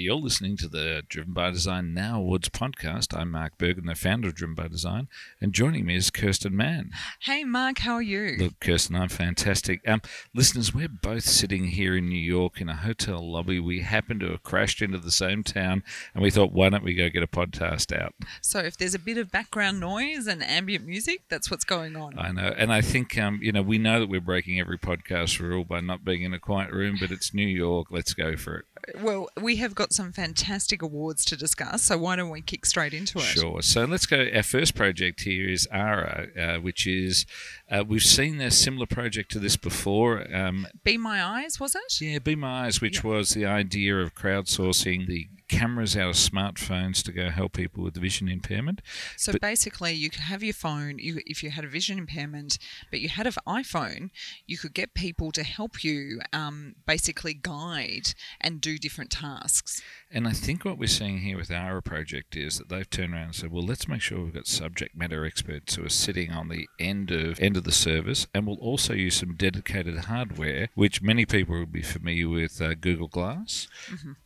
You're listening to the Driven by Design Now Awards podcast. I'm Mark Bergin, the founder of Driven by Design, and joining me is Kirsten Mann. Hey, Mark, how are you? Look, Kirsten, I'm fantastic. Um, listeners, we're both sitting here in New York in a hotel lobby. We happen to have crashed into the same town, and we thought, why don't we go get a podcast out? So, if there's a bit of background noise and ambient music, that's what's going on. I know, and I think um, you know we know that we're breaking every podcast rule by not being in a quiet room, but it's New York. Let's go for it. Well, we have got some fantastic awards to discuss, so why don't we kick straight into it? Sure. So let's go. Our first project here is ARA, uh, which is uh, we've seen a similar project to this before. Um, Be My Eyes, was it? yeah, Be My Eyes, which was the idea of crowdsourcing the cameras out of smartphones to go help people with vision impairment. So But- basically, you could have your phone. You, if you had a vision impairment, but you had an iPhone, you could get people to help you, um, basically guide and do different tasks. And I think what we're seeing here with our project is that they've turned around and said, well, let's make sure we've got subject matter experts who are sitting on the end of end of the service, and we'll also use some dedicated hardware, which many people will be familiar with uh, Google Glass.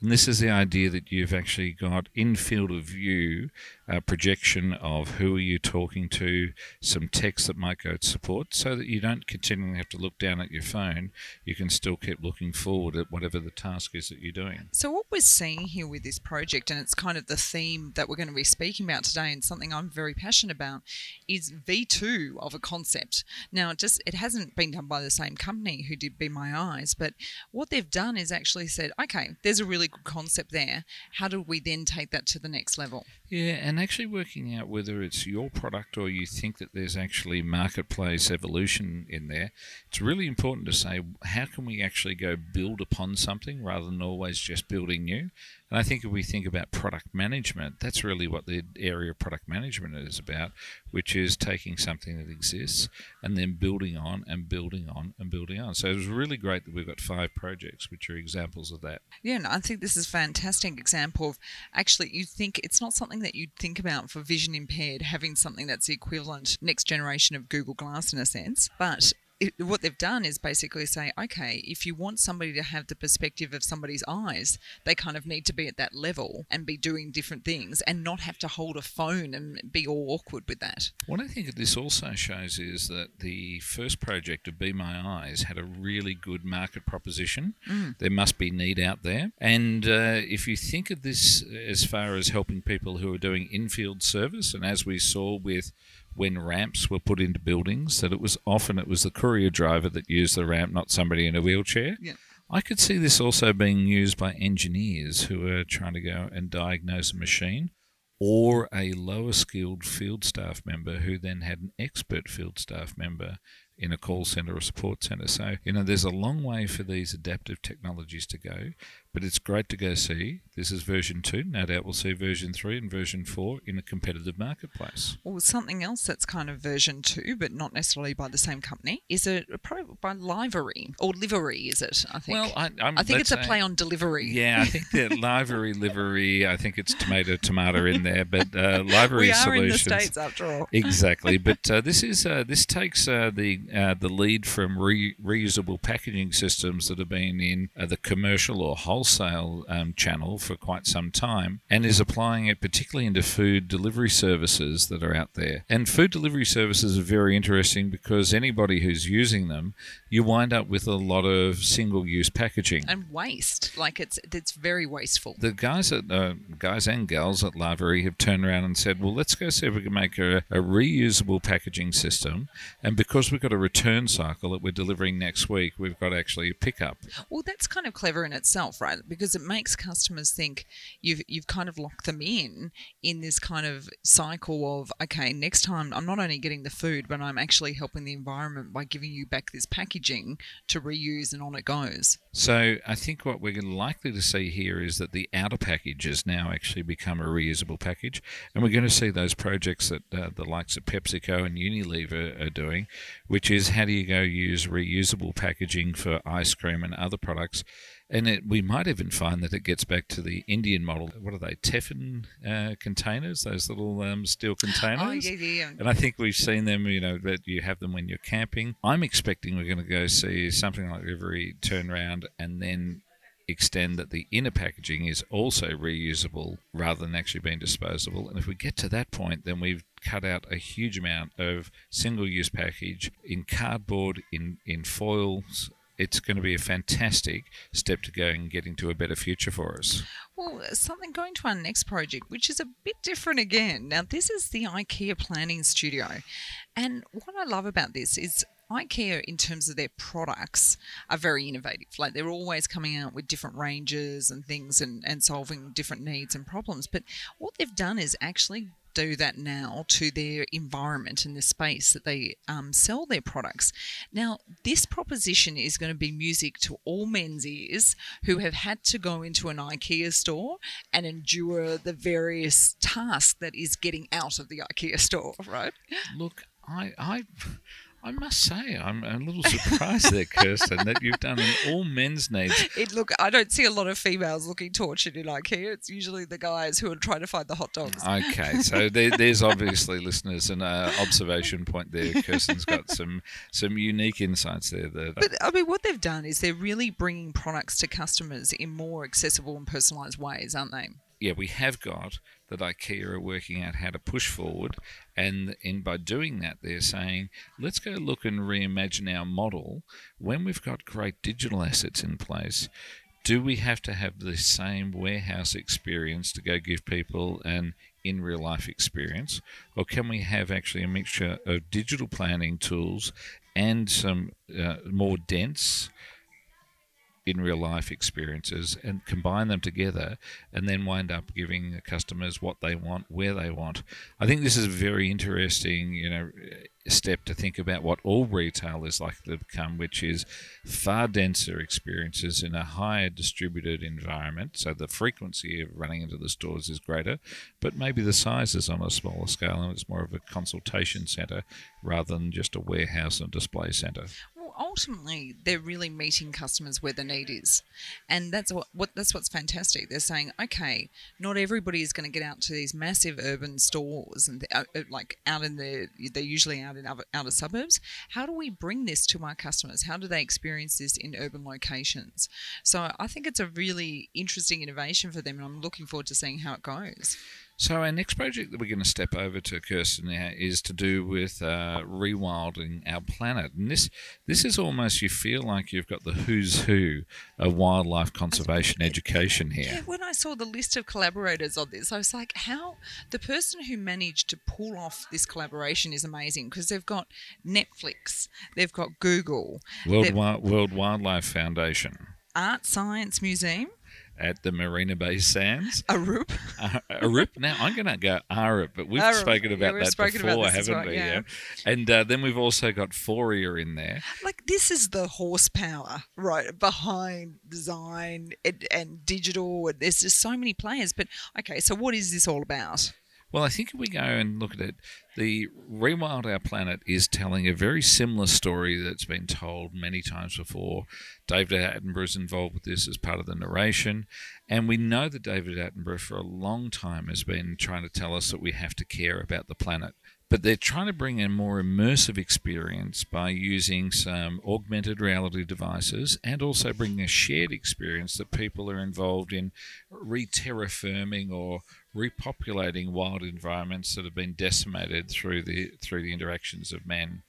And this is the idea that you've actually got in field of view uh, projection of who are you talking to, some text that might go to support, so that you don't continually have to look down at your phone. You can still keep looking forward at whatever the task is that you're doing. So what we're seeing here with this project, and it's kind of the theme that we're going to be speaking about today, and something I'm very passionate about, is V2 of a concept. Now, it just it hasn't been done by the same company who did Be My Eyes, but what they've done is actually said, okay, there's a really good concept there. How do we then take that to the next level? Yeah, and actually working out whether it's your product or you think that there's actually marketplace evolution in there, it's really important to say how can we actually go build upon something rather than always just building new. And I think if we think about product management, that's really what the area of product management is about, which is taking something that exists and then building on and building on and building on. So it was really great that we've got five projects which are examples of that. Yeah, and I think this is a fantastic example of actually you think it's not something that you'd think about for vision impaired having something that's the equivalent next generation of Google Glass in a sense, but it, what they've done is basically say, okay, if you want somebody to have the perspective of somebody's eyes, they kind of need to be at that level and be doing different things and not have to hold a phone and be all awkward with that. What I think this also shows is that the first project of Be My Eyes had a really good market proposition. There must be need out there. And uh, if you think of this as far as helping people who are doing infield service, and as we saw with when ramps were put into buildings, that it was often it was the courier driver that used the ramp, not somebody in a wheelchair. Yeah. I could see this also being used by engineers who are trying to go and diagnose a machine or a lower skilled field staff member who then had an expert field staff member in a call center or support center. So, you know, there's a long way for these adaptive technologies to go, but it's great to go see. This is version two. No doubt we'll see version three and version four in a competitive marketplace. Well, something else that's kind of version two, but not necessarily by the same company, is it probably by Livery or Livery? Is it? I think. Well, I, I'm, I think it's a play on delivery. Yeah, I think that livery livery. I think it's tomato tomato in there, but uh, livery we are in the solutions. states after all. exactly. But uh, this is uh, this takes uh, the uh, the lead from re- reusable packaging systems that have been in uh, the commercial or wholesale um, channel for quite some time, and is applying it particularly into food delivery services that are out there. And food delivery services are very interesting because anybody who's using them, you wind up with a lot of single-use packaging. and waste. Like it's it's very wasteful. the guys at uh, guys and gals at Lavery have turned around and said, "Well, let's go see if we can make a, a reusable packaging system." And because we've got a return cycle that we're delivering next week, we've got actually a pickup. Well, that's kind of clever in itself, right? Because it makes customers think you've you've kind of locked them in in this kind of cycle of okay, next time I'm not only getting the food, but I'm actually helping the environment by giving you back this packaging to reuse, and on it goes. So I think what we're likely to see here is that the outer package has now actually become a reusable package, and we're going to see those projects that uh, the likes of PepsiCo and Unilever are doing, which is how do you go use reusable packaging for ice cream and other products. And it, we might even find that it gets back to the Indian model. What are they? tiffin uh, containers, those little um, steel containers. Oh yeah, yeah. And I think we've seen them, you know, that you have them when you're camping. I'm expecting we're going to go see something like every turn round and then extend that the inner packaging is also reusable rather than actually being disposable. And if we get to that point, then we've cut out a huge amount of single use package in cardboard, in, in foils. It's going to be a fantastic step to go and getting to a better future for us. Well, something going to our next project, which is a bit different again. Now, this is the IKEA Planning Studio. And what I love about this is IKEA, in terms of their products, are very innovative. Like they're always coming out with different ranges and things and, and solving different needs and problems. But what they've done is actually do that now to their environment and the space that they um, sell their products. Now, this proposition is going to be music to all men's ears who have had to go into an IKEA store and endure the various tasks that is getting out of the IKEA store, right? Look, I, I, I must say, I'm a little surprised there, Kirsten, that you've done an all men's needs. It look, I don't see a lot of females looking tortured in IKEA. It's usually the guys who are trying to find the hot dogs. Okay, so there, there's obviously listeners an uh, observation point there. Kirsten's got some some unique insights there. That But I mean, what they've done is they're really bringing products to customers in more accessible and personalised ways, aren't they? Yeah, we have got that IKEA are working out how to push forward, and in by doing that, they're saying, let's go look and reimagine our model when we've got great digital assets in place. Do we have to have the same warehouse experience to go give people an in real life experience, or can we have actually a mixture of digital planning tools and some uh, more dense in real life experiences and combine them together and then wind up giving customers what they want where they want. I think this is a very interesting you know step to think about what all retail is likely to become which is far denser experiences in a higher distributed environment. So the frequency of running into the stores is greater but maybe the size is on a smaller scale and it's more of a consultation center rather than just a warehouse and display center ultimately, they're really meeting customers where the need is, and that's what, what that's what's fantastic. They're saying, okay, not everybody is going to get out to these massive urban stores and uh, uh, like out in the they're usually out in outer, outer suburbs. How do we bring this to our customers? How do they experience this in urban locations? So I think it's a really interesting innovation for them, and I'm looking forward to seeing how it goes. So our next project that we're going to step over to Kirsten now is to do with uh, rewilding our planet, and this this is almost you feel like you've got the who's who of wildlife conservation education here. Yeah, when I saw the list of collaborators on this, I was like, how the person who managed to pull off this collaboration is amazing because they've got Netflix, they've got Google, World Wi- World Wildlife Foundation. Art Science Museum, at the Marina Bay Sands. Arup. Uh, Arup. Now I'm going to go Arup, but we've Arup. spoken Yeah, about we've that spoken before, about haven't well, we? yeah. And uh, then we've also got Phoria in there. Like this is the horsepower right behind design and, and digital, and there's just so many players. But okay, so what is this all about? Well, I think if we go and look at it, the Rewild Our Planet is telling a very similar story that's been told many times before. David Attenborough is involved with this as part of the narration, and we know that David Attenborough for a long time has been trying to tell us that we have to care about the planet. But they're trying to bring a more immersive experience by using some augmented reality devices and also bringing a shared experience that people are involved in re terraforming or repopulating wild environments that have been decimated through the through the interactions of man.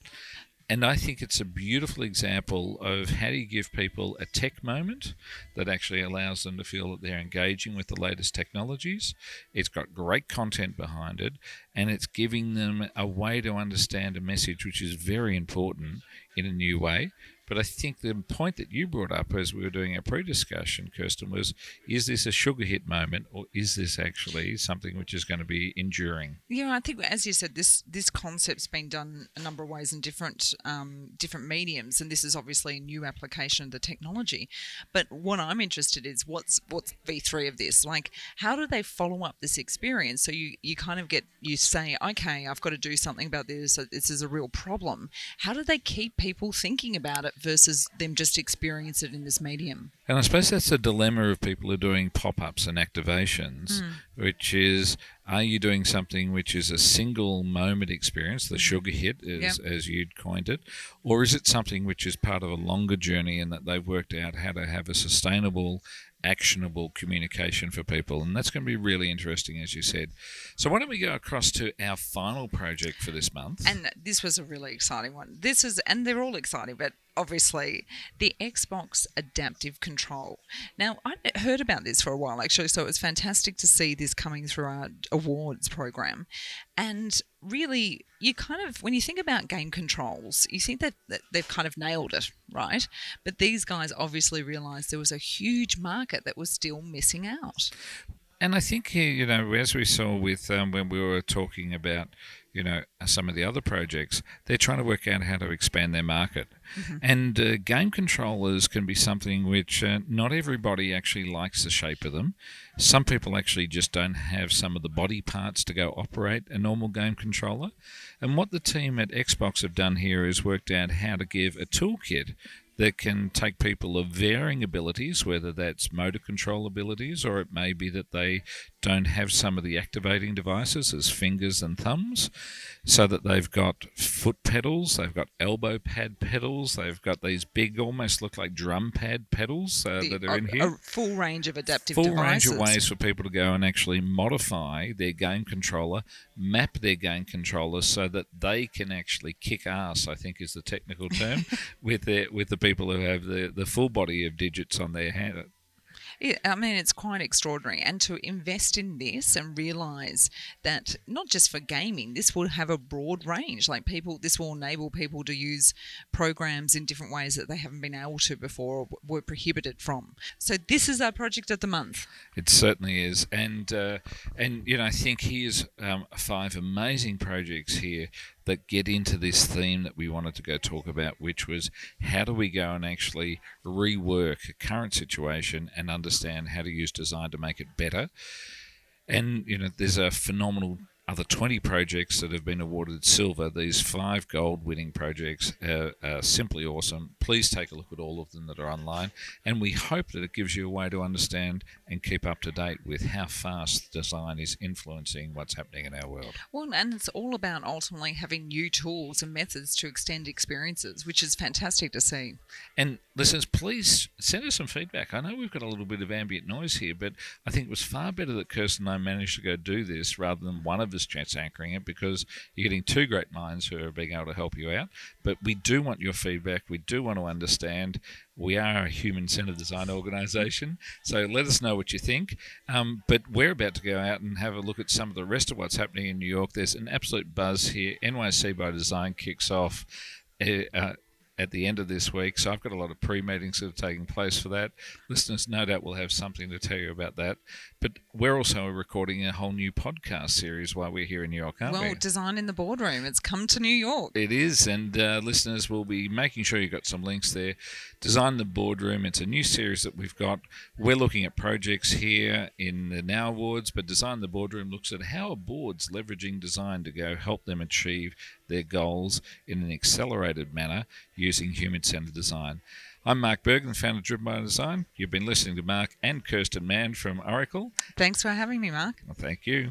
And I think it's a beautiful example of how do you give people a tech moment that actually allows them to feel that they're engaging with the latest technologies. It's got great content behind it, and it's giving them a way to understand a message which is very important in a new way. But I think the point that you brought up as we were doing our pre discussion, Kirsten, was is this a sugar hit moment or is this actually something which is going to be enduring? Yeah, I think as you said, this this concept's been done a number of ways in different um, different mediums, and this is obviously a new application of the technology. But what I'm interested in is what's what's V3 of this? Like, how do they follow up this experience? So you you kind of get you say, okay, I've got to do something about this. This is a real problem. How do they keep people thinking about it versus them just experience it in this medium. And I suppose that's the dilemma of people who are doing pop ups and activations, Mm. which is are you doing something which is a single moment experience, the sugar hit, as, as you'd coined it, or is it something which is part of a longer journey and that they've worked out how to have a sustainable, actionable communication for people? And that's going to be really interesting, as you said. So, why don't we go across to our final project for this month? And this was a really exciting one. This is, and they're all exciting, but obviously the Xbox Adaptive Control. Now, I'd heard about this for a while actually, so it was fantastic to see this coming through our awards program. And really, you kind of, when you think about game controls, you think that, that they've kind of nailed it, right? But these guys obviously realized there was a huge market that was still missing out. And I think you know, as we saw with um, when we were talking about, you know, some of the other projects, they're trying to work out how to expand their market. And uh, game controllers can be something which uh, not everybody actually likes the shape of them. Some people actually just don't have some of the body parts to go operate a normal game controller. And what the team at Xbox have done here is worked out how to give a toolkit that can take people of varying abilities, whether that's motor control abilities or it may be that they don't have some of the activating devices as fingers and thumbs, so that they've got foot pedals, they've got elbow pad pedals, they've got these big, almost look like drum pad pedals uh, The- that are in here a full range of adaptive full devices. range of ways for people to go and actually modify their game controller, map their game controller so that they can actually kick ass. I think is the technical term with their with the people who have the the full body of digits on their hand. Yeah, I mean, it's quite extraordinary. And to invest in this and realize that not just for gaming, this will have a broad range. Like people, this will enable people to use programs in different ways that they haven't been able to before or were prohibited from. So this is our project of the month. It certainly is, and uh, and you know I think here's um, five amazing projects here that get into this theme that we wanted to go talk about, which was how do we go and actually rework a current situation and understand how to use design to make it better. And you know, there's a phenomenal other 20 projects that have been awarded silver. These five gold winning projects are, are simply awesome. Please take a look at all of them that are online. And we hope that it gives you a way to understand and keep up to date with how fast design is influencing what's happening in our world. Well, and it's all about ultimately having new tools and methods to extend experiences, which is fantastic to see. And listeners, please send us some feedback. I know we've got a little bit of ambient noise here, but I think it was far better that Kirsten and I managed to go do this rather than one of us chance anchoring it because you're getting two great minds who are being able to help you out. But we do want your feedback. We do want to understand. We are a human centered design organization, so let us know what you think. Um, but we're about to go out and have a look at some of the rest of what's happening in New York. There's an absolute buzz here. NYC by Design kicks off. Uh, uh, at the end of this week. So I've got a lot of pre meetings that are taking place for that. Listeners, no doubt, will have something to tell you about that. But we're also recording a whole new podcast series while we're here in New York, aren't well, we? design in the boardroom. It's come to New York. It is, and uh, listeners will be making sure you've got some links there. Design in the Boardroom, it's a new series that we've got. We're looking at projects here in the Now Awards, but Design in the Boardroom looks at how are boards leveraging design to go help them achieve their goals in an accelerated manner using human centered design. I'm Mark Bergin, founder of Driven by Design. You've been listening to Mark and Kirsten Mann from Oracle. Thanks for having me, Mark. Well, thank you.